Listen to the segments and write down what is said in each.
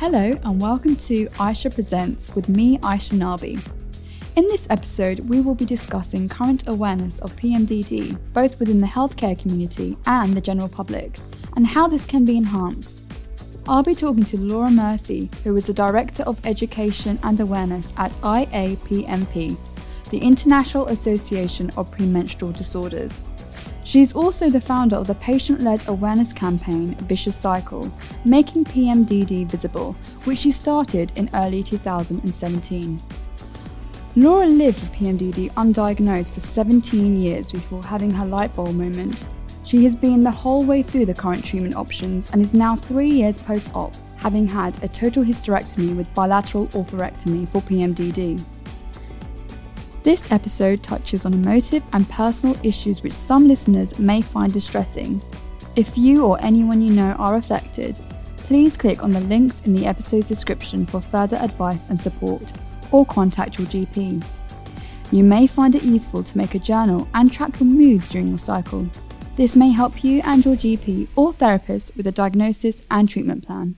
Hello, and welcome to Aisha Presents with me, Aisha Nabi. In this episode, we will be discussing current awareness of PMDD, both within the healthcare community and the general public, and how this can be enhanced. I'll be talking to Laura Murphy, who is the Director of Education and Awareness at IAPMD, the International Association of Premenstrual Disorders. She is also the founder of the patient led awareness campaign Vicious Cycle, Making PMDD Visible, which she started in early 2017. Laura lived with PMDD undiagnosed for 17 years before having her light bulb moment. She has been the whole way through the current treatment options and is now three years post op, having had a total hysterectomy with bilateral oophorectomy for PMDD. This episode touches on emotive and personal issues which some listeners may find distressing. If you or anyone you know are affected, please click on the links in the episode's description for further advice and support, or contact your GP. You may find it useful to make a journal and track your moods during your cycle. This may help you and your GP or therapist with a diagnosis and treatment plan.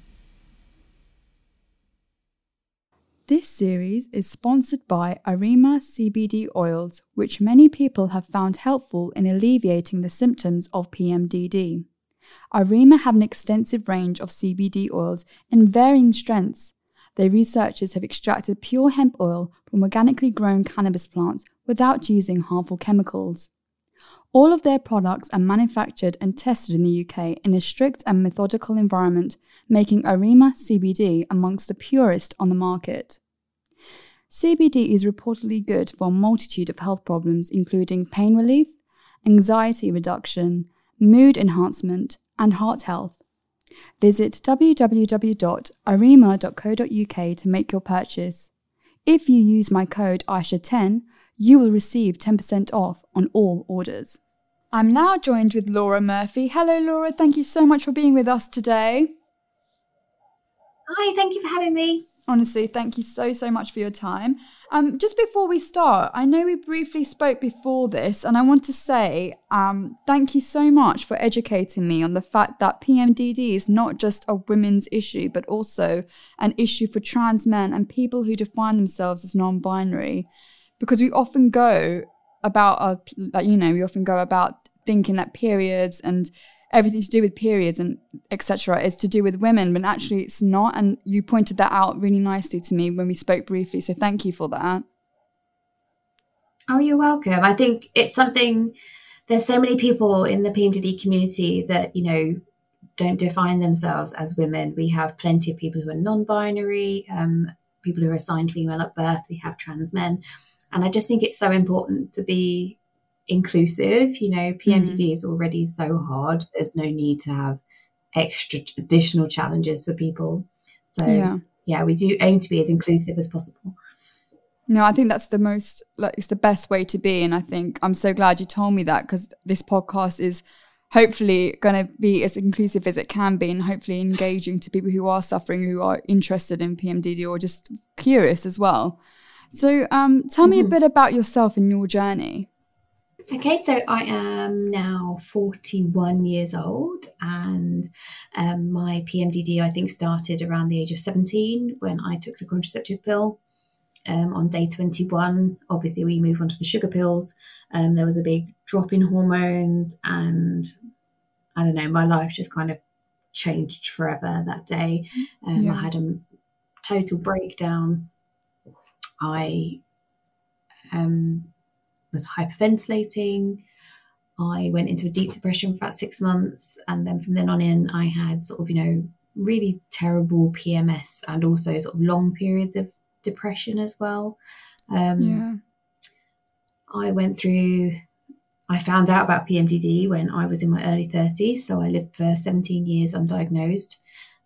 This series is sponsored by Arima CBD oils, which many people have found helpful in alleviating the symptoms of PMDD. Arima have an extensive range of CBD oils in varying strengths. Their researchers have extracted pure hemp oil from organically grown cannabis plants without using harmful chemicals. All of their products are manufactured and tested in the UK in a strict and methodical environment, making Arima CBD amongst the purest on the market. CBD is reportedly good for a multitude of health problems, including pain relief, anxiety reduction, mood enhancement, and heart health. Visit www.arima.co.uk to make your purchase. If you use my code AISHA10, you will receive 10% off on all orders. I'm now joined with Laura Murphy. Hello, Laura. Thank you so much for being with us today. Hi, thank you for having me. Honestly, thank you so, so much for your time. Um, just before we start, I know we briefly spoke before this, and I want to say um, thank you so much for educating me on the fact that PMDD is not just a women's issue, but also an issue for trans men and people who define themselves as non binary. Because we often go about our, like, you know, we often go about thinking that periods and everything to do with periods and etc is to do with women but actually it's not. And you pointed that out really nicely to me when we spoke briefly so thank you for that. Oh you're welcome. I think it's something there's so many people in the pmdd community that you know don't define themselves as women. We have plenty of people who are non-binary um, people who are assigned female at birth. We have trans men and i just think it's so important to be inclusive. You know, PMDD mm. is already so hard. There's no need to have extra additional challenges for people. So yeah. yeah, we do aim to be as inclusive as possible. No, I think that's the most like it's the best way to be, and I think I'm so glad you told me that because this podcast is hopefully going to be as inclusive as it can be, and hopefully engaging to people who are suffering, who are interested in PMDD or just curious as well. So, um, tell mm-hmm. me a mm-hmm. bit about yourself and your journey. Okay, so I am now 41 years old, and um, my PMDD I think started around the age of 17 when I took the contraceptive pill. Um, on day 21, obviously, we move on to the sugar pills. Um, there was a big drop in hormones, and I don't know, my life just kind of changed forever that day. Um, yeah. I had a total breakdown. I um, was hyperventilating. I went into a deep depression for about six months. And then from then on in, I had sort of, you know, really terrible PMS and also sort of long periods of depression as well. Um, yeah. I went through, I found out about PMDD when I was in my early 30s. So I lived for 17 years undiagnosed.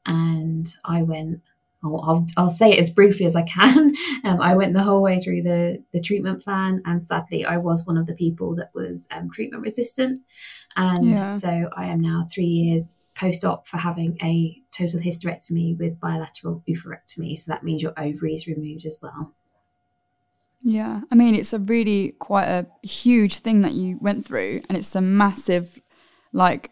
And I went I'll, I'll, say it as briefly as I can. Um, I went the whole way through the, the treatment plan, and sadly, I was one of the people that was um, treatment resistant. And yeah. so I am now three years post op for having a total hysterectomy with bilateral oophorectomy. So that means your ovaries removed as well. Yeah, I mean, it's a really quite a huge thing that you went through, and it's a massive, like,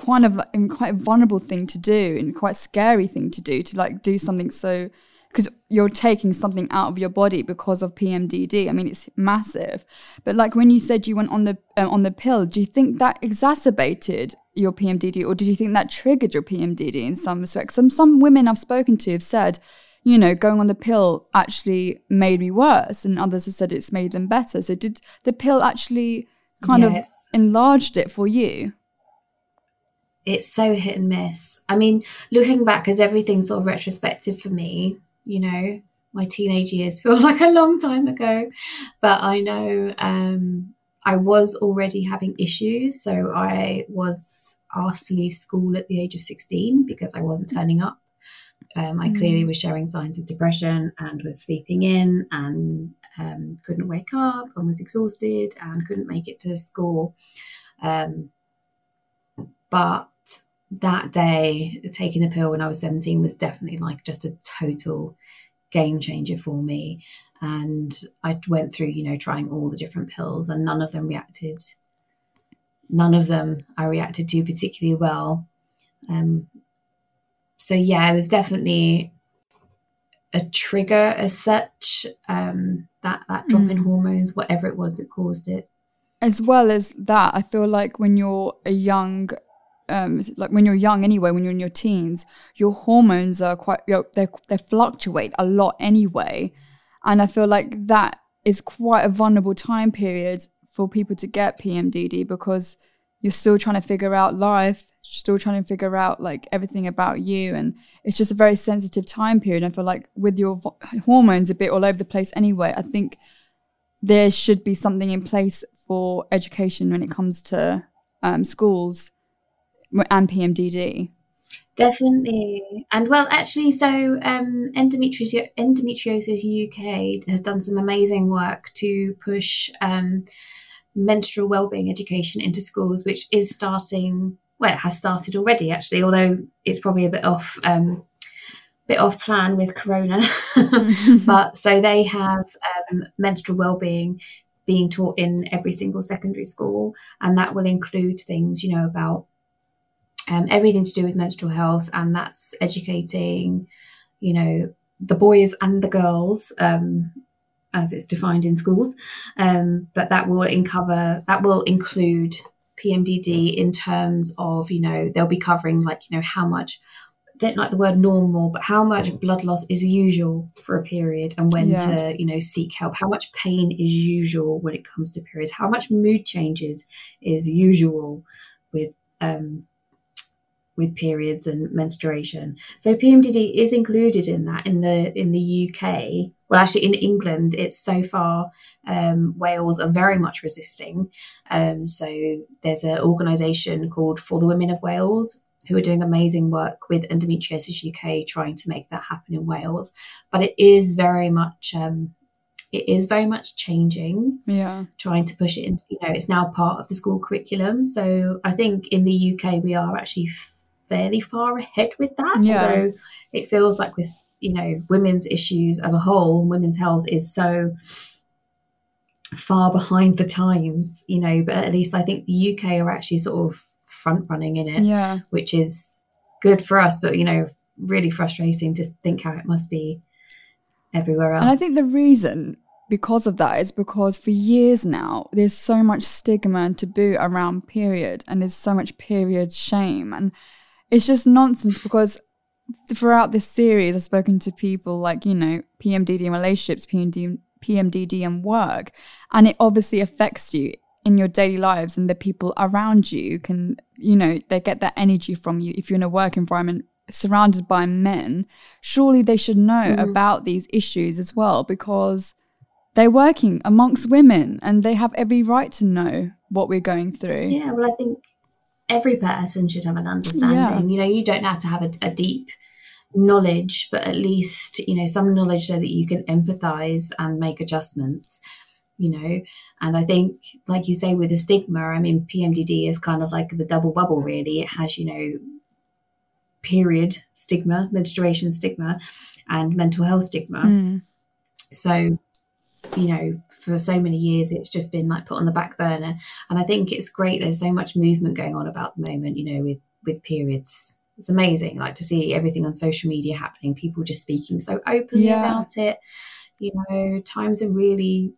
quite a quite a vulnerable thing to do and quite scary thing to do to like do something so because you're taking something out of your body because of PMDD. I mean, it's massive. But like when you said you went on the um, on the pill, do you think that exacerbated your PMDD, or did you think that triggered your PMDD in some respects? Some some women I've spoken to have said, you know, going on the pill actually made me worse, and others have said it's made them better. So did the pill actually kind yes. of enlarged it for you? It's so hit and miss. I mean, looking back, as everything's sort of retrospective for me, you know, my teenage years feel like a long time ago, but I know um, I was already having issues. So I was asked to leave school at the age of 16 because I wasn't turning up. Um, I mm. clearly was showing signs of depression and was sleeping in and um, couldn't wake up and was exhausted and couldn't make it to school. Um, but that day, taking the pill when I was 17 was definitely like just a total game changer for me. And I went through, you know, trying all the different pills and none of them reacted. None of them I reacted to particularly well. Um, so yeah, it was definitely a trigger as such. Um, that that drop mm. in hormones, whatever it was that caused it. As well as that, I feel like when you're a young um, like when you're young anyway, when you're in your teens, your hormones are quite, you know, they they fluctuate a lot anyway, and I feel like that is quite a vulnerable time period for people to get PMDD because you're still trying to figure out life, still trying to figure out like everything about you, and it's just a very sensitive time period. I feel like with your hormones a bit all over the place anyway, I think there should be something in place for education when it comes to um, schools and PMDD. Definitely. And well, actually, so um, Endometriosis, Endometriosis UK have done some amazing work to push um, menstrual wellbeing education into schools, which is starting. Well, it has started already, actually, although it's probably a bit off. Um, bit off plan with corona but so they have um, menstrual well-being being taught in every single secondary school and that will include things you know about um, everything to do with menstrual health, and that's educating, you know, the boys and the girls, um, as it's defined in schools. Um, but that will cover that will include PMDD in terms of, you know, they'll be covering like, you know, how much don't like the word normal, but how much blood loss is usual for a period and when yeah. to, you know, seek help, how much pain is usual when it comes to periods, how much mood changes is usual with um, with periods and menstruation. So PMDD is included in that in the in the UK. Well, actually, in England, it's so far um, Wales are very much resisting. Um, so there's an organisation called For the Women of Wales who are doing amazing work with Endometriosis UK, trying to make that happen in Wales. But it is very much um, it is very much changing. Yeah. Trying to push it into, you know, it's now part of the school curriculum. So I think in the UK, we are actually fairly far ahead with that. Yeah. Although it feels like with, you know, women's issues as a whole, women's health is so far behind the times, you know, but at least I think the UK are actually sort of front running in it. Yeah. Which is good for us, but you know, really frustrating to think how it must be everywhere else. And I think the reason because of that is because for years now there's so much stigma and taboo around period and there's so much period shame and it's just nonsense because throughout this series, I've spoken to people like, you know, PMDD and relationships, PMD, PMDD and work, and it obviously affects you in your daily lives and the people around you can, you know, they get that energy from you. If you're in a work environment surrounded by men, surely they should know mm. about these issues as well because they're working amongst women and they have every right to know what we're going through. Yeah, well, I think every person should have an understanding. Yeah. You know, you don't have to have a, a, deep knowledge, but at least, you know, some knowledge so that you can empathize and make adjustments, you know. And I think, like you say, with the stigma, I mean, PMDD is kind of like the double bubble, really. It has, you know, period stigma, menstruation stigma, and mental health stigma. Mm. So you know, for so many years, it's just been like put on the back burner. And I think it's great. There's so much movement going on about the moment, you know, with with periods. It's amazing, like to see everything on social media happening, people just speaking so openly Yeah. about it. You know, times are really,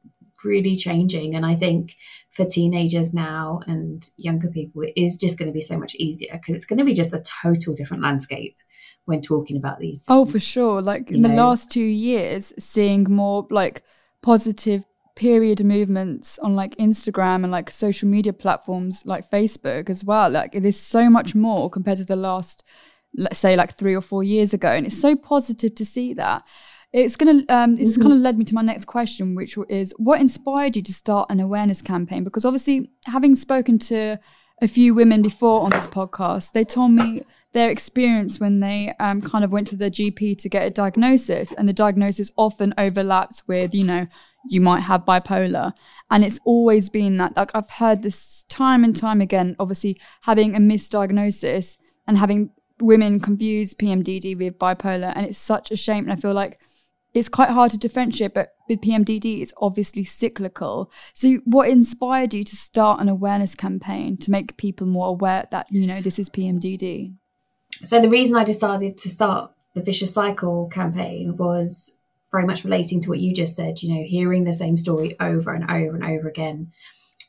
really changing. And I think for teenagers now and younger people, it is just going to be so much easier because it's going to be just a total different landscape when talking about these. Oh, for sure. Like you in the last two years, seeing more like positive period movements on like Instagram and like social media platforms like Facebook as well. Like it is so much more compared to the last, let's say, like three or four years ago. And it's so positive to see that. It's gonna. Um, this Mhm. kind of led me to my next question, which is, what inspired you to start an awareness campaign? Because obviously, having spoken to a few women before on this podcast, they told me their experience when they um, kind of went to the GP to get a diagnosis, and the diagnosis often overlaps with, you know, you might have bipolar. And it's always been that, like, I've heard this time and time again, obviously, having a misdiagnosis and having women confuse PMDD with bipolar. And it's such a shame. And I feel like it's quite hard to differentiate, but with PMDD, it's obviously cyclical. So, what inspired you to start an awareness campaign to make people more aware that, you know, this is PMDD? So the reason I decided to start the Vicious Cycle campaign was very much relating to what you just said, you know, hearing the same story over and over and over again.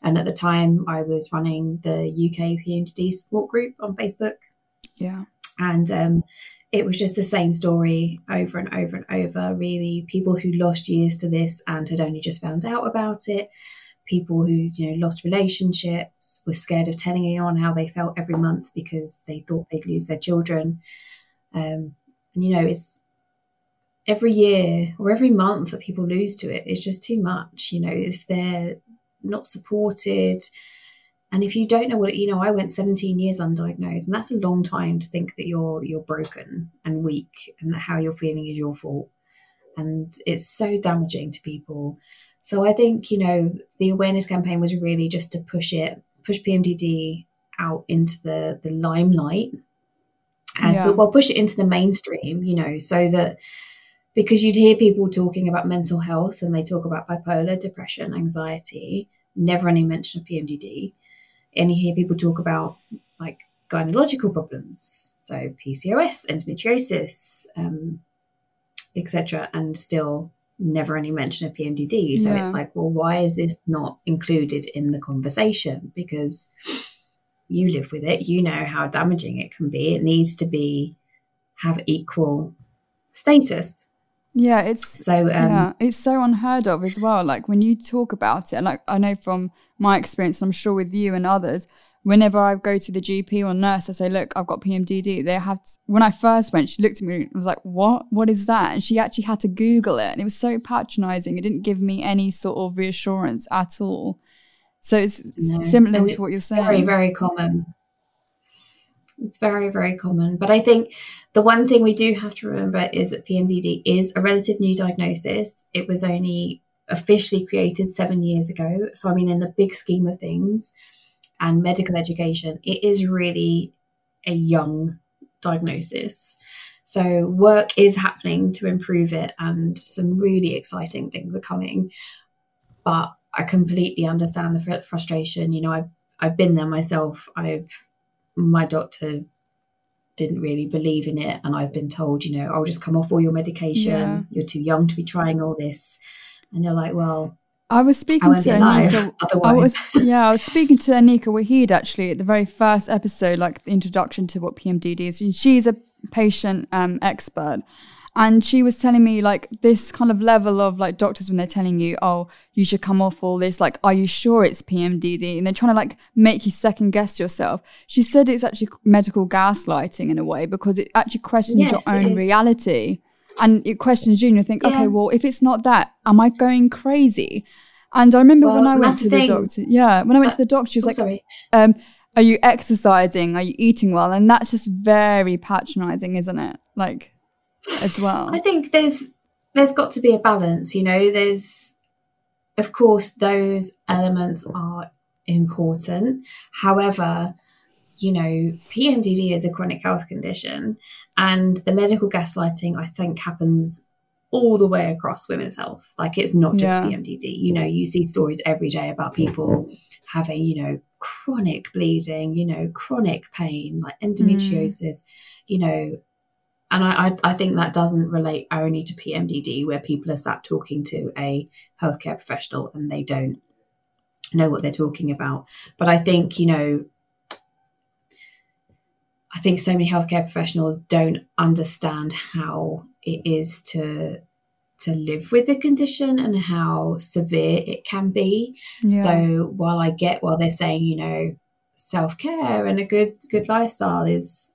And at the time, I was running the UK PMDD support group on Facebook. Yeah. And um, it was just the same story over and over and over, really. People who lost years to this and had only just found out about it. People who, you know, lost relationships, were scared of telling anyone how they felt every month because they thought they'd lose their children. Um, and, you know, it's every year or every month that people lose to it, it's just too much. You know, if they're not supported, and if you don't know what, you know, I went 17 years undiagnosed, and that's a long time to think that you're you're broken and weak, and that how you're feeling is your fault, and it's so damaging to people. So I think you know the awareness campaign was really just to push it, push PMDD out into the the limelight, and Yeah. well, push it into the mainstream, you know, so that because you'd hear people talking about mental health and they talk about bipolar, depression, anxiety, never any mention of PMDD. And you hear people talk about like gynecological problems, so PCOS, endometriosis, um, etc., and still never any mention of PMDD. So Yeah. it's like, well, why is this not included in the conversation? Because you live with it, you know how damaging it can be. It needs to be have equal status. Yeah, it's So um, yeah, it's so unheard of as well. Like when you talk about it, like I know from my experience, and I'm sure with you and others, whenever I go to the GP or nurse, I say, "Look, I've got PMDD." They have. When I first went, she looked at me and was like, "What? What is that?" And she actually had to Google it, and it was so patronising. It didn't give me any sort of reassurance at all. So it's No, similar to what you're saying. Very, very common. It's very, very common. But I think the one thing we do have to remember is that PMDD is a relative new diagnosis. It was only officially created seven years ago. So, I mean, in the big scheme of things and medical education, it is really a young diagnosis. So, work is happening to improve it, and some really exciting things are coming. But I completely understand the fr- frustration. You know, I've I've been there myself. I've my doctor didn't really believe in it, and I've been told, you know, I'll just come off all your medication. Yeah. You're too young to be trying all this, and you're like, well, I was speaking to Anika. otherwise. I was yeah, I was speaking to Anika Wahid actually at the very first episode, like the introduction to what PMDD is. And she's a patient um, expert, and she was telling me like this kind of level of like doctors when they're telling you, oh, you should come off all this. Like, are you sure it's PMDD? And they're trying to like make you second guess yourself. She said it's actually medical gaslighting in a way because it actually questions Yes, your own reality. And it questions you, and you think, Yeah. okay, well, if it's not that, am I going crazy? And I remember when I went to the the doctor. Yeah, when I went Uh, to the doctor, she was Oh, like, sorry. um, "Are you exercising? Are you eating well?" And that's just very patronising, isn't it? Like, as well. I think there's there's got to be a balance, you know. There's of course those elements are important. However, you know, PMDD is a chronic health condition and the medical gaslighting I think happens all the way across women's health. Like it's not just Yeah. PMDD. You know, you see stories every day about people having, you know, chronic bleeding, you know, chronic pain, like endometriosis, mm. you know, and I, I, I, think that doesn't relate only to PMDD, where people are sat talking to a healthcare professional and they don't know what they're talking about. But I think, you know, I think so many healthcare professionals don't understand how it is to to live with the condition and how severe it can be. Yeah. So while I get while they're saying, you know, self care and a good good lifestyle is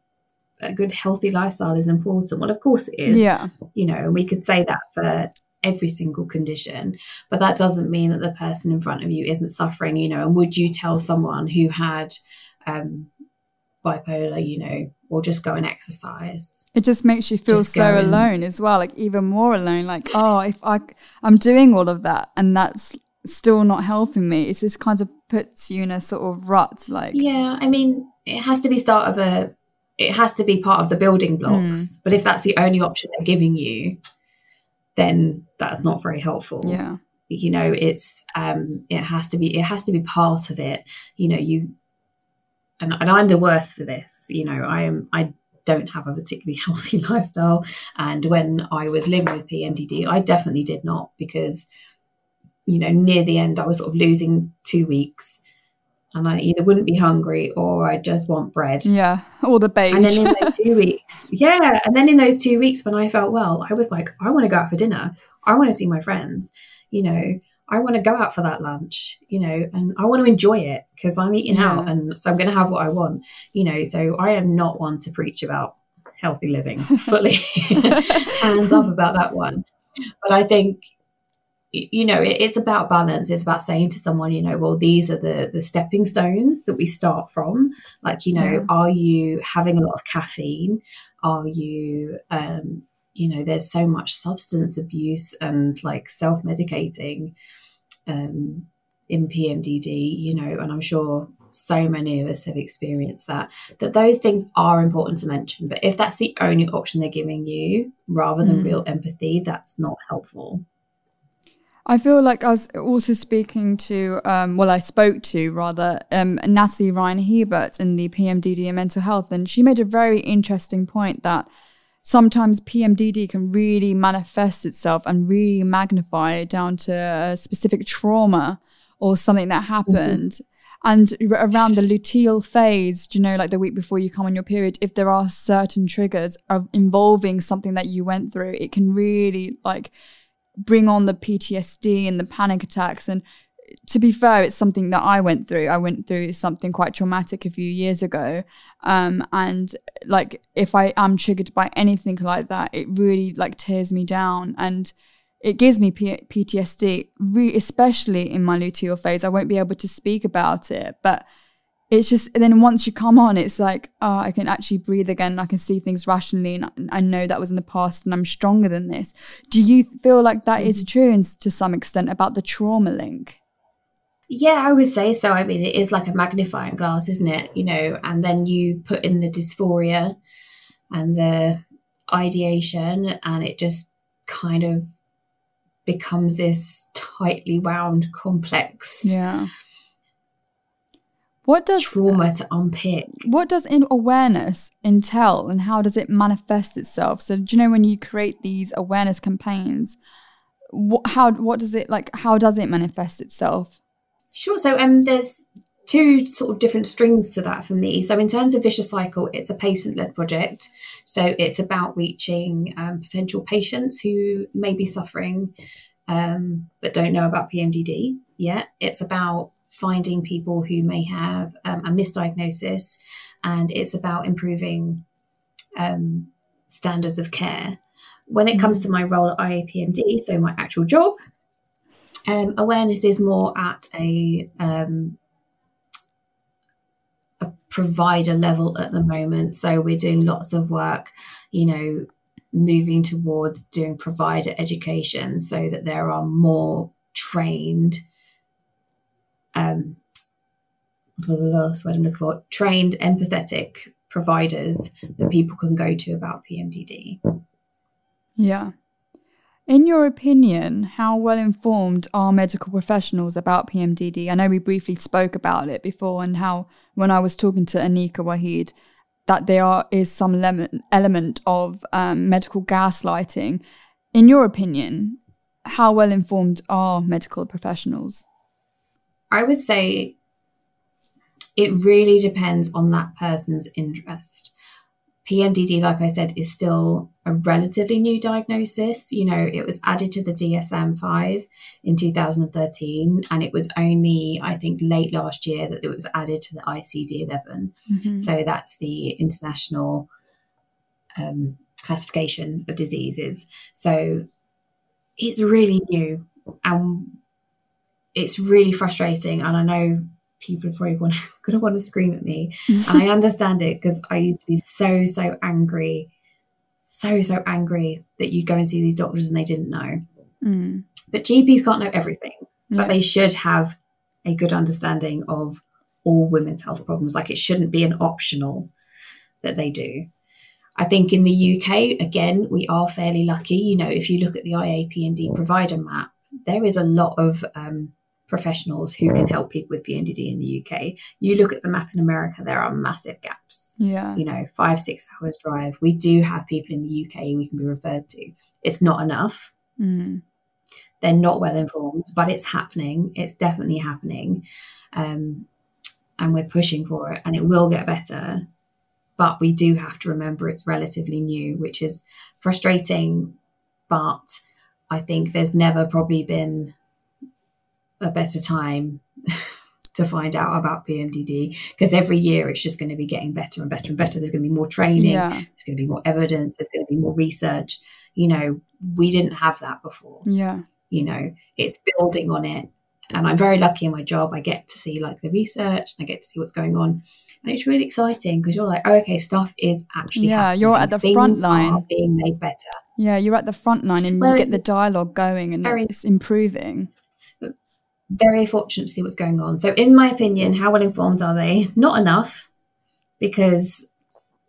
a good healthy lifestyle is important. Well, of course it is. Yeah. You know, and we could say that for every single condition, but that doesn't mean that the person in front of you isn't suffering, you know. And would you tell someone who had um, bipolar, you know, or just go and exercise? It just makes you feel so alone as well, like even more alone. Like, oh, if I I'm doing all of that and that's still not helping me, it just kind of puts you in a sort of rut. Like, yeah, I mean, it has to be start of a it has to be part of the building blocks. Mm. But if that's the only option they're giving you, then that's not very helpful. Yeah. You know, it's um it has to be it has to be part of it. You know, you and, and I'm the worst for this. You know, I am I don't have a particularly healthy lifestyle. And when I was living with PMDD, I definitely did not because, you know, near the end I was sort of losing two weeks and I either wouldn't be hungry or I just want bread. Yeah, or the beige. And then in those two weeks, yeah, and then in those two weeks when I felt well, I was like, I want to go out for dinner. I want to see my friends. You know, I want to go out for that lunch. You know, and I want to enjoy it because I'm eating yeah. out, and so I'm going to have what I want. You know, so I am not one to preach about healthy living fully. Hands up about that one. But I think you know it, it's about balance it's about saying to someone you know well these are the the stepping stones that we start from like you know yeah. are you having a lot of caffeine are you um you know there's so much substance abuse and like self-medicating um in PMDD you know and I'm sure so many of us have experienced that that those things are important to mention but if that's the only option they're giving you rather than mm. real empathy that's not helpful I feel like I was also speaking to, um, well, I spoke to rather, um, Natalie Ryan Hebert in the PMDD and mental health, and she made a very interesting point that sometimes PMDD can really manifest itself and really magnify down to a specific trauma or something that happened. Mm-hmm. And around the luteal phase, do you know, like the week before you come on your period, if there are certain triggers of involving something that you went through, it can really like bring on the PTSD and the panic attacks. And to be fair, it's something that I went through. I went through something quite traumatic a few years ago. Um, and like, if I am triggered by anything like that, it really like tears me down and it gives me P- PTSD, re- especially in my luteal phase. I won't be able to speak about it, but it's just and then once you come on it's like oh i can actually breathe again i can see things rationally and i know that was in the past and i'm stronger than this do you feel like that mm-hmm. is true in, to some extent about the trauma link yeah i would say so i mean it is like a magnifying glass isn't it you know and then you put in the dysphoria and the ideation and it just kind of becomes this tightly wound complex yeah what does trauma to unpick? What does in awareness entail, and how does it manifest itself? So, do you know when you create these awareness campaigns, what, how what does it like? How does it manifest itself? Sure. So, um, there's two sort of different strings to that for me. So, in terms of Vicious Cycle, it's a patient led project. So, it's about reaching um, potential patients who may be suffering um, but don't know about PMDD yet. It's about finding people who may have um, a misdiagnosis, and it's about improving um, standards of care. When it comes to my role at IAPMD, so my actual job, um, awareness is more at a um, a provider level at the moment. So we're doing lots of work, you know, moving towards doing provider education so that there are more trained um, blah, so I'm looking for trained, empathetic providers that people can go to about PMDD. Yeah. In your opinion, how well informed are medical professionals about PMDD? I know we briefly spoke about it before and how when I was talking to Anika Wahid, that there are, is some element of um, medical gaslighting. In your opinion, how well informed are medical professionals? I would say it really depends on that person's interest. PMDD, like I said, is still a relatively new diagnosis. You know, it was added to the DSM 5 in 2013, and it was only, I think, late last year that it was added to the ICD 11. Mm-hmm. So that's the international um, classification of diseases. So it's really new and it's really frustrating. And I know people are probably going going to want to scream at me. and I understand it because I used to be so, so angry, so, so angry that you'd go and see these doctors and they didn't know. Mm. But GPs can't know everything, yeah. but they should have a good understanding of all women's health problems. Like it shouldn't be an optional that they do. I think in the UK, again, we are fairly lucky. You know, if you look at the IAPMD provider map, there is a lot of um, professionals who can help people with PMDD in the UK. You look at the map in America, there are massive gaps. Yeah. You know, five, six hours drive. We do have people in the UK we can be referred to. It's not enough. Mm. They're not well informed, but it's happening. It's definitely happening. Um, and we're pushing for it, and it will get better but we do have to remember it's relatively new, which is frustrating. But I think there's never probably been a better time to find out about PMDD because every year it's just going to be getting better and better and better. There's going to be more training, yeah. there's going to be more evidence, there's going to be more research. You know, we didn't have that before. Yeah. You know, it's building on it. And I'm very lucky in my job. I get to see like the research and I get to see what's going on and it's really exciting because you're like, oh, okay, stuff is actually yeah, happening. you're at the Things front line, being made better. Yeah, you're at the front line, and well, you get the dialogue going, and very, it's improving. Very fortunate to see what's going on. So, in my opinion, how well informed are they? Not enough, because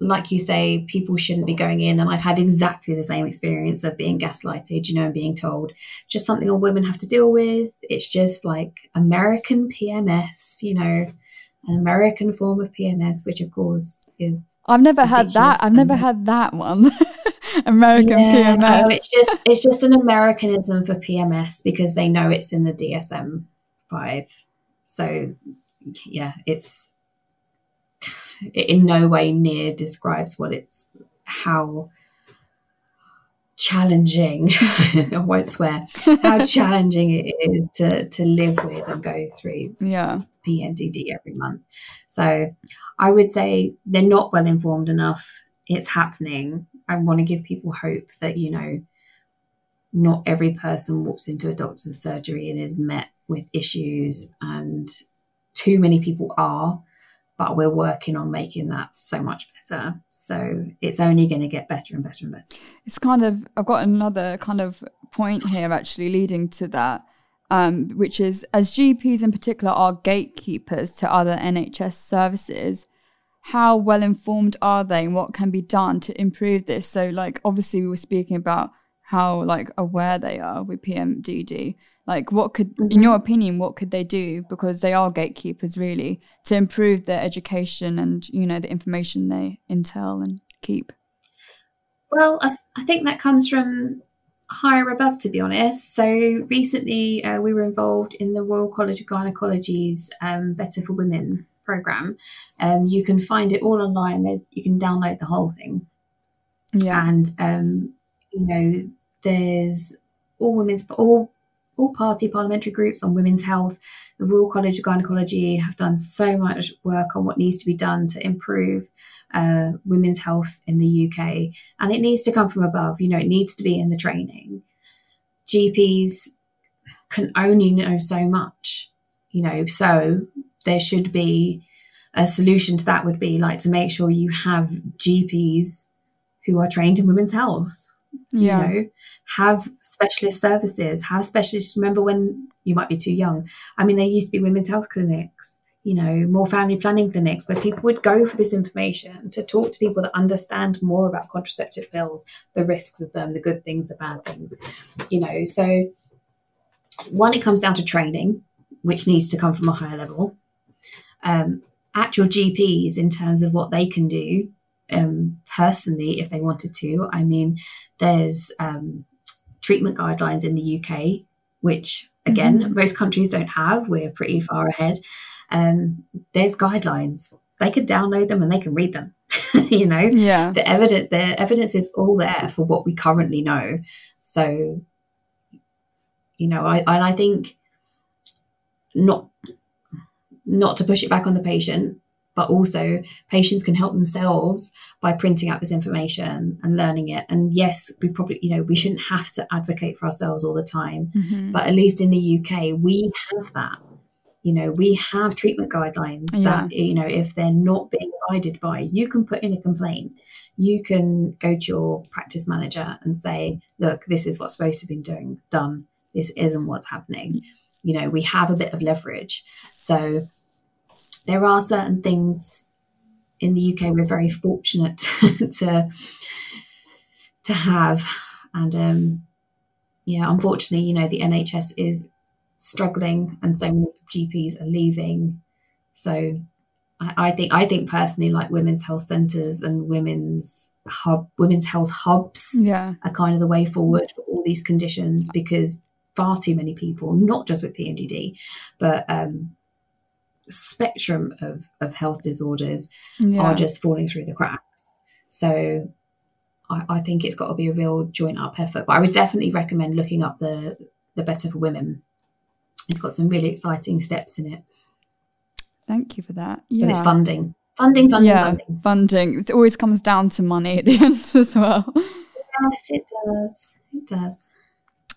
like you say, people shouldn't be going in. And I've had exactly the same experience of being gaslighted, you know, and being told just something all women have to deal with. It's just like American PMS, you know, an American form of PMS, which of course is. I've never had that. I've never had that one. American yeah, PMS. No, it's just it's just an Americanism for PMS because they know it's in the DSM five. So yeah, it's it in no way near describes what it's how challenging I won't swear how challenging it is to to live with and go through yeah PMDD every month. So I would say they're not well informed enough. It's happening. I want to give people hope that, you know, not every person walks into a doctor's surgery and is met with issues, and too many people are, but we're working on making that so much better. So it's only going to get better and better and better. It's kind of, I've got another kind of point here actually leading to that um, which is as GPs in particular are gatekeepers to other NHS services, how well informed are they and what can be done to improve this? So, like, obviously, we were speaking about how like aware they are with PMDD. Like, what could, mm-hmm. in your opinion, what could they do because they are gatekeepers really to improve their education and you know the information they intel and keep? Well, I, th- I think that comes from higher above, to be honest. So recently, uh, we were involved in the Royal College of Gynecology's um, Better for Women program. Um, you can find it all online. you can download the whole thing. Yeah, and um, you know, there's all women's all all party parliamentary groups on women's health. The Royal College of Gynecology have done so much work on what needs to be done to improve uh, women's health in the UK, and it needs to come from above. You know, it needs to be in the training. GPs can only know so much, you know, so there should be a solution to that would be like to make sure you have GPs who are trained in women's health. Yeah. You know, have specialist services, have specialists. Remember when you might be too young? I mean, there used to be women's health clinics you know, more family planning clinics where people would go for this information to talk to people that understand more about contraceptive pills, the risks of them, the good things, the bad things, you know. So, one, it comes down to training, which needs to come from a higher level. Um, actual GPs in terms of what they can do um, personally if they wanted to. I mean, there's um, treatment guidelines in the UK, which again, mm-hmm. most countries don't have. We're pretty far ahead. Um, there's guidelines. They can download them and they can read them. you know, yeah. The evidence, the evidence is all there for what we currently know. So, you know, I and I think not not to push it back on the patient, but also patients can help themselves by printing out this information and learning it. And yes, we probably, you know, we shouldn't have to advocate for ourselves all the time, mm-hmm. but at least in the UK, we have that. You know, we have treatment guidelines yeah. that, you know, if they're not being abided by, you can put in a complaint. You can go to your practice manager and say, look, this is what's supposed to be doing done. This isn't what's happening. You know, we have a bit of leverage. So there are certain things in the UK we're very fortunate to to have, and um, yeah, unfortunately, you know, the NHS is struggling, and so many GPs are leaving. So I, I think I think personally, like women's health centres and women's hub, women's health hubs, yeah, are kind of the way forward for all these conditions because far too many people, not just with PMDD, but um, spectrum of, of health disorders yeah. are just falling through the cracks. So I, I think it's got to be a real joint up effort. But I would definitely recommend looking up the the Better for Women. It's got some really exciting steps in it. Thank you for that. Yeah. It's funding. Funding, funding, yeah, funding. Funding. It always comes down to money at the end as well. Yes, it does. It does.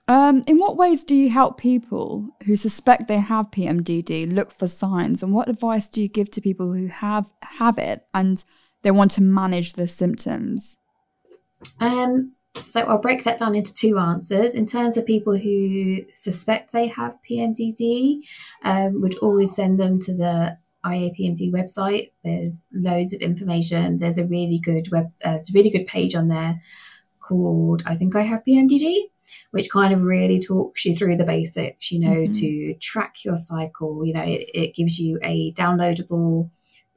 Um, in what ways do you help people who suspect they have PMDD look for signs, and what advice do you give to people who have have it and they want to manage the symptoms? Um, so I'll break that down into two answers. In terms of people who suspect they have PMDD, um, would always send them to the IAPMD website. There's loads of information. There's a really good web, uh, there's a really good page on there called I think I have PMDD which kind of really talks you through the basics, you know, mm-hmm. to track your cycle. You know, it, it gives you a downloadable,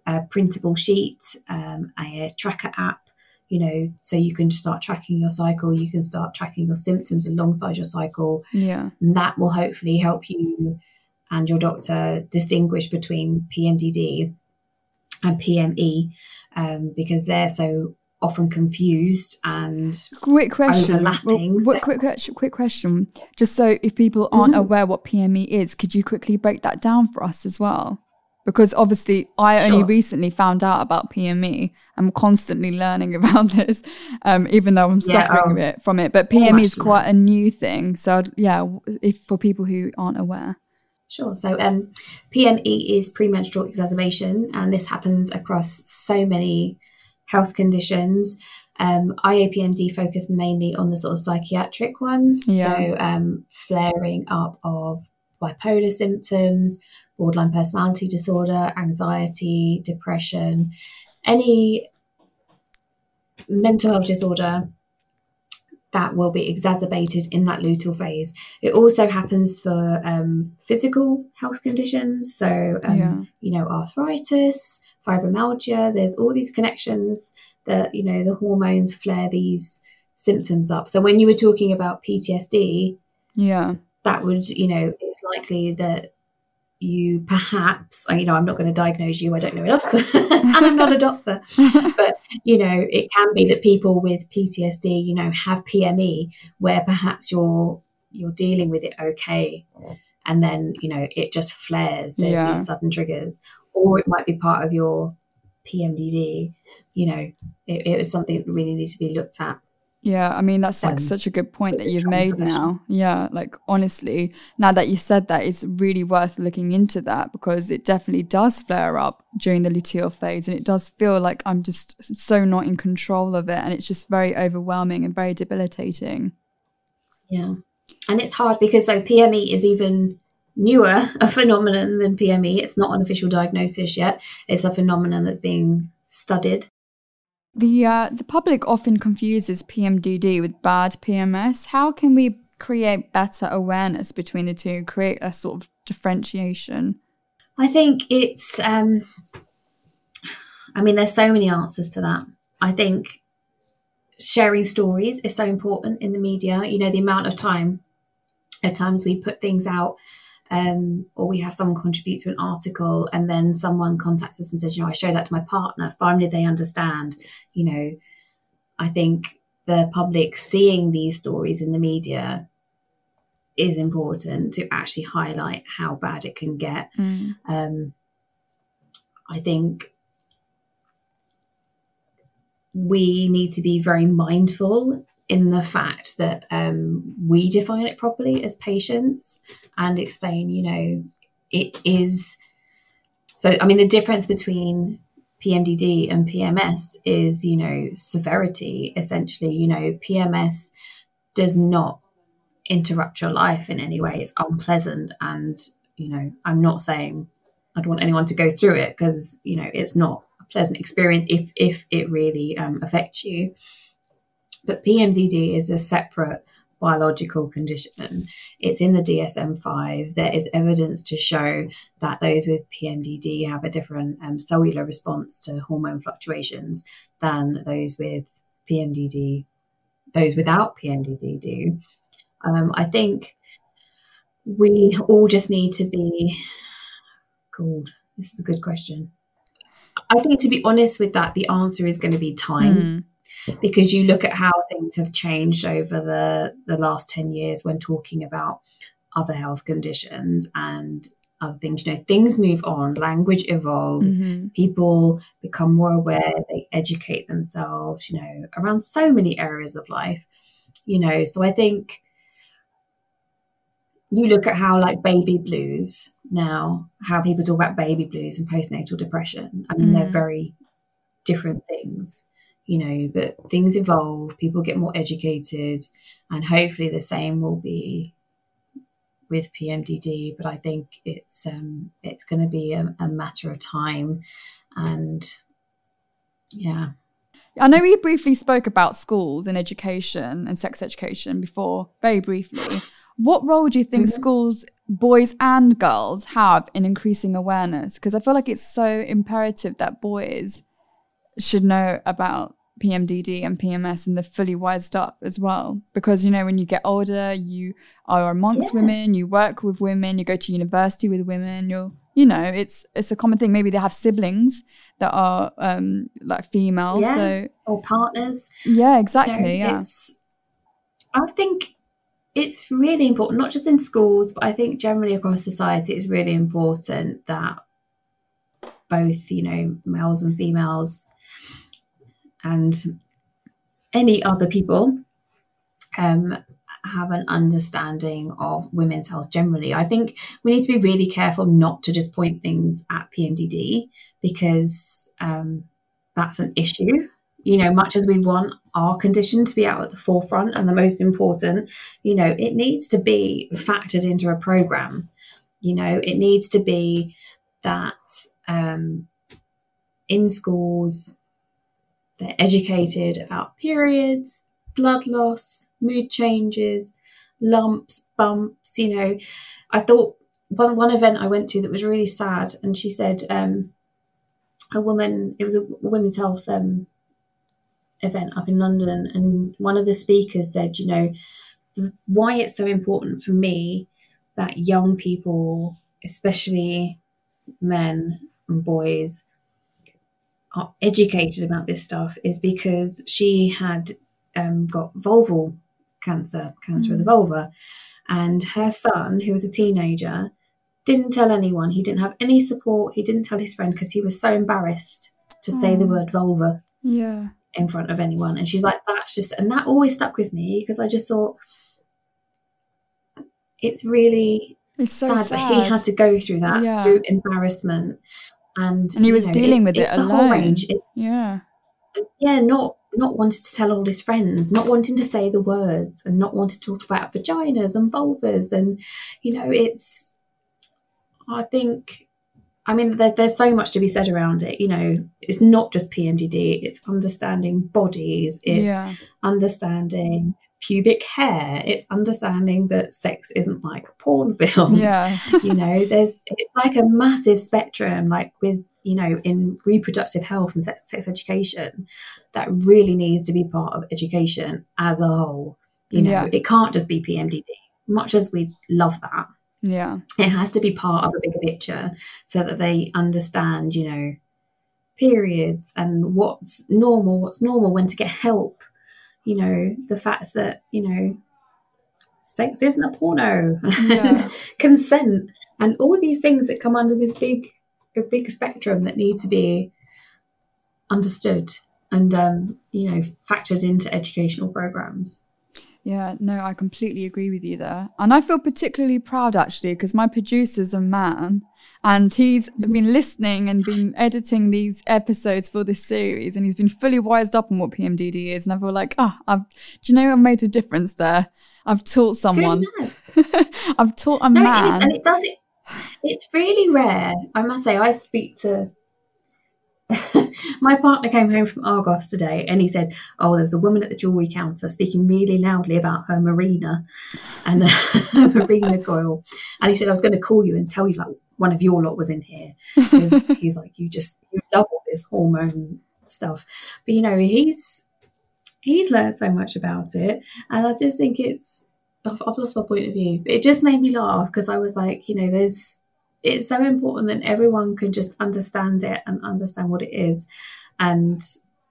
uh, printable sheet, um, a tracker app, you know, so you can start tracking your cycle. You can start tracking your symptoms alongside your cycle. Yeah. And that will hopefully help you and your doctor distinguish between PMDD and PME um, because they're so often confused and quick question overlapping. Well, what, quick question, quick question. Just so if people aren't mm-hmm. aware what PME is, could you quickly break that down for us as well? Because obviously, I sure. only recently found out about PME. I'm constantly learning about this, um, even though I'm yeah, suffering um, a bit from it. But PME is quite a new thing. So, yeah, if for people who aren't aware. Sure. So, um, PME is premenstrual exacerbation, and this happens across so many health conditions. Um, IAPMD focused mainly on the sort of psychiatric ones, yeah. so um, flaring up of bipolar symptoms, borderline personality disorder, anxiety, depression, any mental health disorder that will be exacerbated in that luteal phase. It also happens for um, physical health conditions, so um, yeah. you know arthritis, fibromyalgia. There's all these connections that you know the hormones flare these symptoms up. So when you were talking about PTSD, yeah, that would you know it's likely that you perhaps you know i'm not going to diagnose you i don't know enough and i'm not a doctor but you know it can be that people with ptsd you know have pme where perhaps you're you're dealing with it okay mm. and then you know it just flares there's yeah. these sudden triggers or it might be part of your pmdd you know it, it was something that really needs to be looked at yeah, I mean that's like um, such a good point that you've made now. Yeah, like honestly, now that you said that, it's really worth looking into that because it definitely does flare up during the luteal phase, and it does feel like I'm just so not in control of it, and it's just very overwhelming and very debilitating. Yeah, and it's hard because so PME is even newer a phenomenon than PME. It's not an official diagnosis yet. It's a phenomenon that's being studied. The uh, the public often confuses PMDD with bad PMS. How can we create better awareness between the two, create a sort of differentiation? I think it's. Um, I mean, there's so many answers to that. I think sharing stories is so important in the media. You know, the amount of time at times we put things out um, or we have someone contribute to an article and then someone contacts us and says, you know, I show that to my partner. Finally, they understand. You know, I think the public seeing these stories in the media is important to actually highlight how bad it can get. Mm. Um, I think we need to be very mindful in the fact that um, we define it properly as patients and explain, you know, it is. So, I mean, the difference between PMDD and PMS is, you know, severity. Essentially, you know, PMS does not interrupt your life in any way. It's unpleasant. And, you know, I'm not saying I'd want anyone to go through it because, you know, it's not a pleasant experience if, if it really um, affects you. But PMDD is a separate biological condition. It's in the DSM 5. There is evidence to show that those with PMDD have a different um, cellular response to hormone fluctuations than those with PMDD, those without PMDD do. Um, I think we all just need to be called. This is a good question. I think to be honest with that, the answer is going to be time. Mm because you look at how things have changed over the, the last 10 years when talking about other health conditions and other things. You know, things move on, language evolves, mm-hmm. people become more aware, they educate themselves, you know, around so many areas of life, you know. So I think you look at how like baby blues now, how people talk about baby blues and postnatal depression. I mean, mm. they're very different things you know, but things evolve, people get more educated, and hopefully the same will be with PMDD. But I think it's um, it's going to be a, a matter of time, and yeah. I know we briefly spoke about schools and education and sex education before, very briefly. What role do you think mm-hmm. schools, boys and girls, have in increasing awareness? Because I feel like it's so imperative that boys should know about PMDD and PMS and they're fully wised up as well. Because, you know, when you get older, you are amongst yeah. women, you work with women, you go to university with women, you're, you know, it's it's a common thing. Maybe they have siblings that are um like female. Yeah. So or partners. Yeah, exactly. You know, yeah. I think it's really important, not just in schools, but I think generally across society, it's really important that both, you know, males and females and any other people um, have an understanding of women's health generally. I think we need to be really careful not to just point things at PMDD because um, that's an issue. You know, much as we want our condition to be out at the forefront and the most important, you know, it needs to be factored into a program. You know, it needs to be that um, in schools, they're educated about periods, blood loss, mood changes, lumps, bumps. You know, I thought one one event I went to that was really sad, and she said um, a woman. It was a women's health um, event up in London, and one of the speakers said, you know, why it's so important for me that young people, especially men and boys, are educated about this stuff is because she had um, got vulval cancer, cancer mm. of the mm. vulva, and her son, who was a teenager, didn't tell anyone. He didn't have any support. He didn't tell his friend because he was so embarrassed to mm. say the word vulva. Yeah. In front of anyone. And she's like, that's just, and that always stuck with me because I just thought it's really it's so sad, sad, that he had to go through that yeah. through embarrassment and and he was know, dealing with it alone. Yeah, yeah, not not wanting to tell all his friends, not wanting to say the words, and not wanting to talk about vaginas and vulvas, and you know, it's I think, I mean, there, there's so much to be said around it. You know, it's not just PMDD, it's understanding bodies, it's yeah. understanding pubic hair, it's understanding that sex isn't like porn films. Yeah. you know, there's, it's like a massive spectrum, like with, you know, in reproductive health and sex, sex education, that really needs to be part of education as a whole. You know, yeah. it can't just be PMDD, much as we love that yeah. It has to be part of a bigger picture so that they understand, you know, periods and what's normal, what's normal, when to get help. You know, the fact that, you know, sex isn't a porno yeah. and consent and all these things that come under this big a big spectrum that need to be understood and um, you know factored into educational programs yeah, no, I completely agree with you there. And I feel particularly proud actually because my producer's a man and he's been listening and been editing these episodes for this series and he's been fully wised up on what PMDD is. And I feel like, ah, oh, do you know I've made a difference there? I've taught someone. I've taught a no, man. It is, and it does it. It's really rare. I must say, I speak to my partner came home from Argos today and he said, Oh, there was a woman at the jewellery counter speaking really loudly about her Mirena and uh, Mirena coil. And he said, I was going to call you and tell you, like, one of your lot was in here. he's like, You just, you love all this hormone stuff. But, you know, he's, he's learned so much about it. And I just think it's, I've, I've lost my point of view. It just made me laugh because I was like, you know, there's, it's so important that everyone can just understand it and understand what it is. And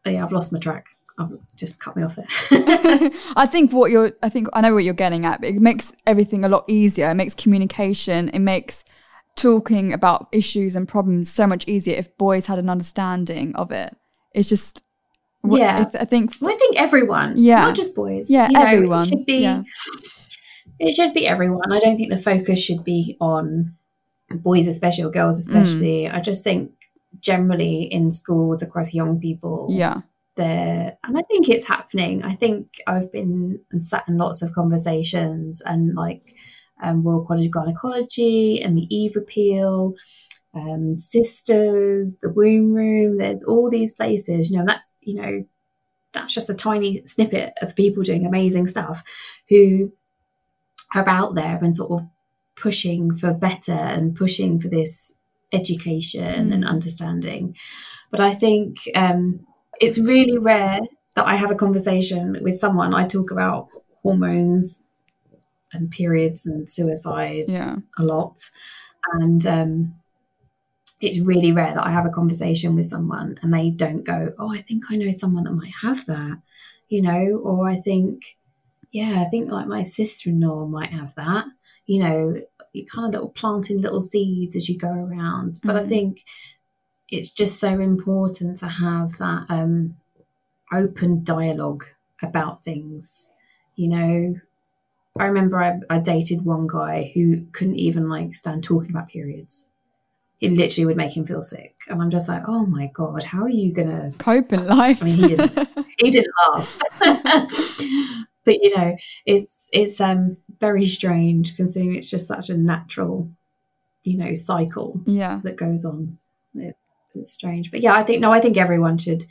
yeah, I've lost my track. I've just cut me off there. I think what you're, I think I know what you're getting at. it makes everything a lot easier. It makes communication. It makes talking about issues and problems so much easier if boys had an understanding of it. It's just yeah. I think I think everyone, yeah, not just boys. Yeah, you everyone. Know, it should be. Yeah. It should be everyone. I don't think the focus should be on boys especially or girls especially mm. i just think generally in schools across young people yeah there and i think it's happening i think i've been and sat in lots of conversations and like um, Royal College of Gynecology and the Eve Appeal, um, Sisters, the Womb Room. There's all these places, you know, that's, you know, that's just a tiny snippet of people doing amazing stuff who are out there and sort of pushing for better and pushing for this education mm. and understanding. But I think um, it's really rare that I have a conversation with someone. I talk about hormones and periods and suicide yeah. a lot. And um, it's really rare that I have a conversation with someone and they don't go, Oh, I think I know someone that might have that, you know, or I think, yeah, I think like my sister in law might have that. You know, you kind of little planting little seeds as you go around. But mm-hmm. I think it's just so important to have that um, open dialogue about things. You know, I remember I, I dated one guy who couldn't even like stand talking about periods it literally would make him feel sick. And I'm just like, oh my god, how are you gonna cope in life? I mean, he didn't. he didn't laugh. but you know, it's it's um very strange considering it's just such a natural, you know, cycle yeah. that goes on. It, it's strange, but yeah, I think no, I think everyone should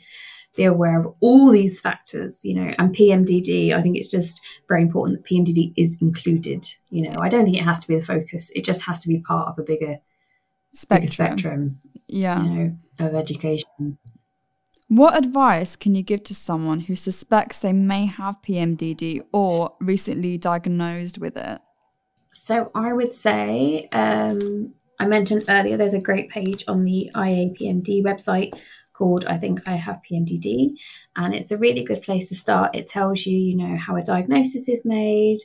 be aware of all these factors, you know, and PMDD. I think it's just very important that PMDD is included. You know, I don't think it has to be the focus; it just has to be part of a bigger spectrum. Bigger spectrum yeah, you know, of education. What advice can you give to someone who suspects they may have PMDD or recently diagnosed with it? So I would say, um, I mentioned earlier, there's a great page on the IAPMD website called I think I have PMDD, and it's a really good place to start. It tells you, you know, how a diagnosis is made.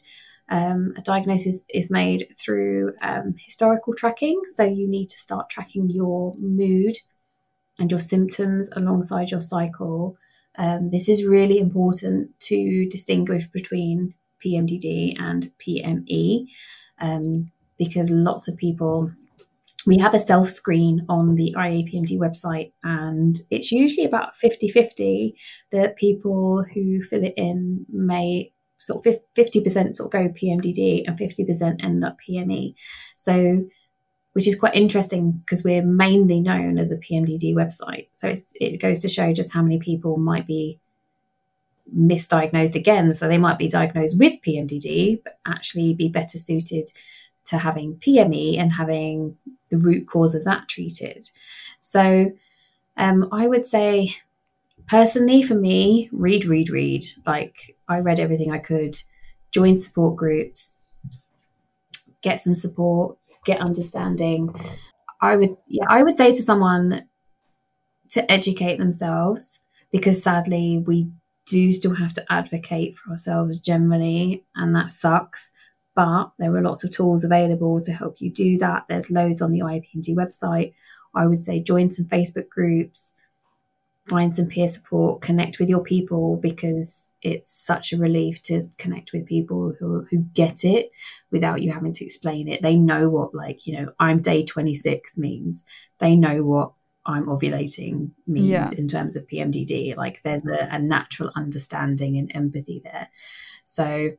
Um, a diagnosis is made through um, historical tracking, so you need to start tracking your mood and your symptoms alongside your cycle. Um, this is really important to distinguish between PMDD and PME um, because lots of people. We have a self screen on the IAPMD website, and it's usually about 50 50 that people who fill it in may sort of 50% sort of go PMDD and 50% end up PME. So which is quite interesting because we're mainly known as a PMDD website. So it goes to show just how many people might be misdiagnosed again. So they might be diagnosed with PMDD, but actually be better suited to having PME and having the root cause of that treated. So um, I would say, personally, for me, read, read, read. Like I read everything I could, join support groups, get some support, get understanding. I would, yeah, I would say to someone to educate themselves because sadly we do still have to advocate for ourselves generally, and that sucks. But there are lots of tools available to help you do that. There's loads on the IAPMD website. I would say join some Facebook groups, find some peer support, connect with your people because it's such a relief to connect with people who, who get it without you having to explain it. They know what, like, you know, I'm day 26 means. They know what I'm ovulating means yeah. in terms of PMDD. Like, there's a, a natural understanding and empathy there. So,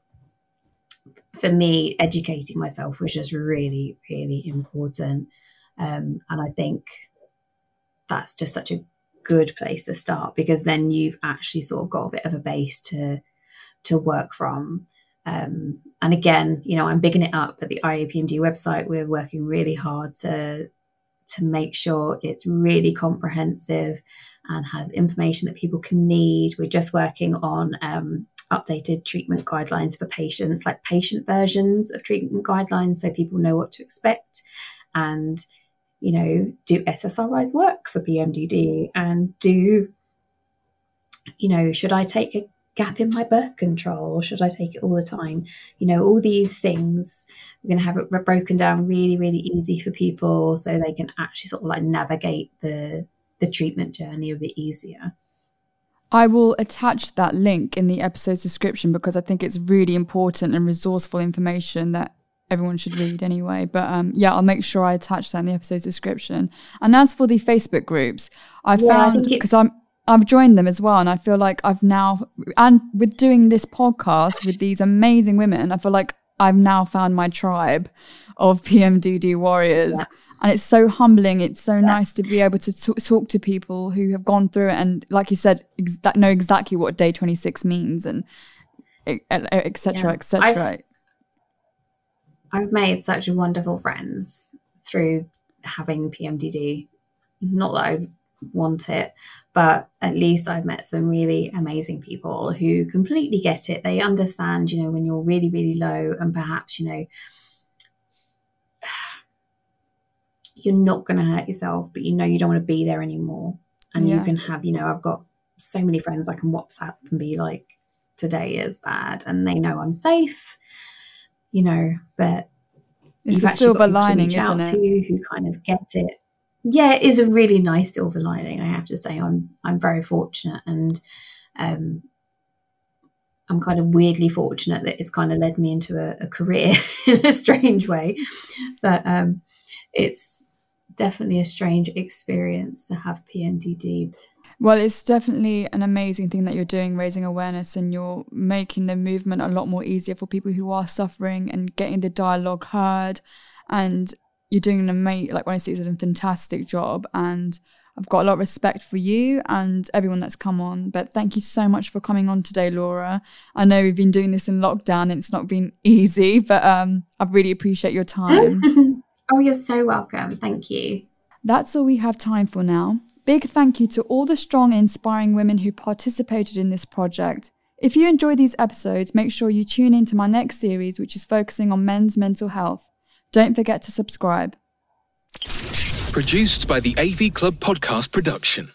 for me, educating myself was just really, really important. Um, and I think that's just such a good place to start because then you've actually sort of got a bit of a base to to work from. Um, and again, you know, I'm bigging it up at the IAPMD website. We're working really hard to to make sure it's really comprehensive and has information that people can need. We're just working on um, updated treatment guidelines for patients, like patient versions of treatment guidelines, so people know what to expect and you know, do SSRIs work for PMDD? And do, you know, should I take a gap in my birth control or should I take it all the time? You know, all these things, we're going to have it broken down really, really easy for people so they can actually sort of like navigate the, the treatment journey a bit easier. I will attach that link in the episode's description because I think it's really important and resourceful information that everyone should read anyway. But um, yeah, I'll make sure I attach that in the episode's description. And as for the Facebook groups, I yeah, found because I'm I've joined them as well, and I feel like I've now and with doing this podcast with these amazing women, I feel like I've now found my tribe of PMDD warriors. Yeah. And it's so humbling. It's so yeah. nice to be able to t- talk to people who have gone through it and, like you said, ex- know exactly what day 26 means and etc. etc. I've made such wonderful friends through having PMDD. Not that I want it, but at least I've met some really amazing people who completely get it. They understand, you know, when you're really, really low and perhaps, you know, you're not going to hurt yourself, but you know you don't want to be there anymore. And yeah. you can have, you know, I've got so many friends I can WhatsApp and be like, today is bad. And they know I'm safe you know, but it's a silver lining, isn't it? To who kind of get it. Yeah, it is a really nice silver lining. I have to say, I'm I'm very fortunate, and um, I'm kind of weirdly fortunate that it's kind of led me into a, a career in a strange way, but um, it's definitely a strange experience to have PMDD. Well, it's definitely an amazing thing that you're doing, raising awareness, and you're making the movement a lot more easier for people who are suffering and getting the dialogue heard. And you're doing an amazing, like when I see it's a fantastic job. And I've got a lot of respect for you and everyone that's come on. But thank you so much for coming on today, Laura. I know we've been doing this in lockdown and it's not been easy, but um, I really appreciate your time. oh, you're so welcome. Thank you. That's all we have time for now. Big thank you to all the strong, inspiring women who participated in this project. If you enjoy these episodes, make sure you tune in to my next series, which is focusing on men's mental health. Don't forget to subscribe. Produced by the AV Club Podcast Production.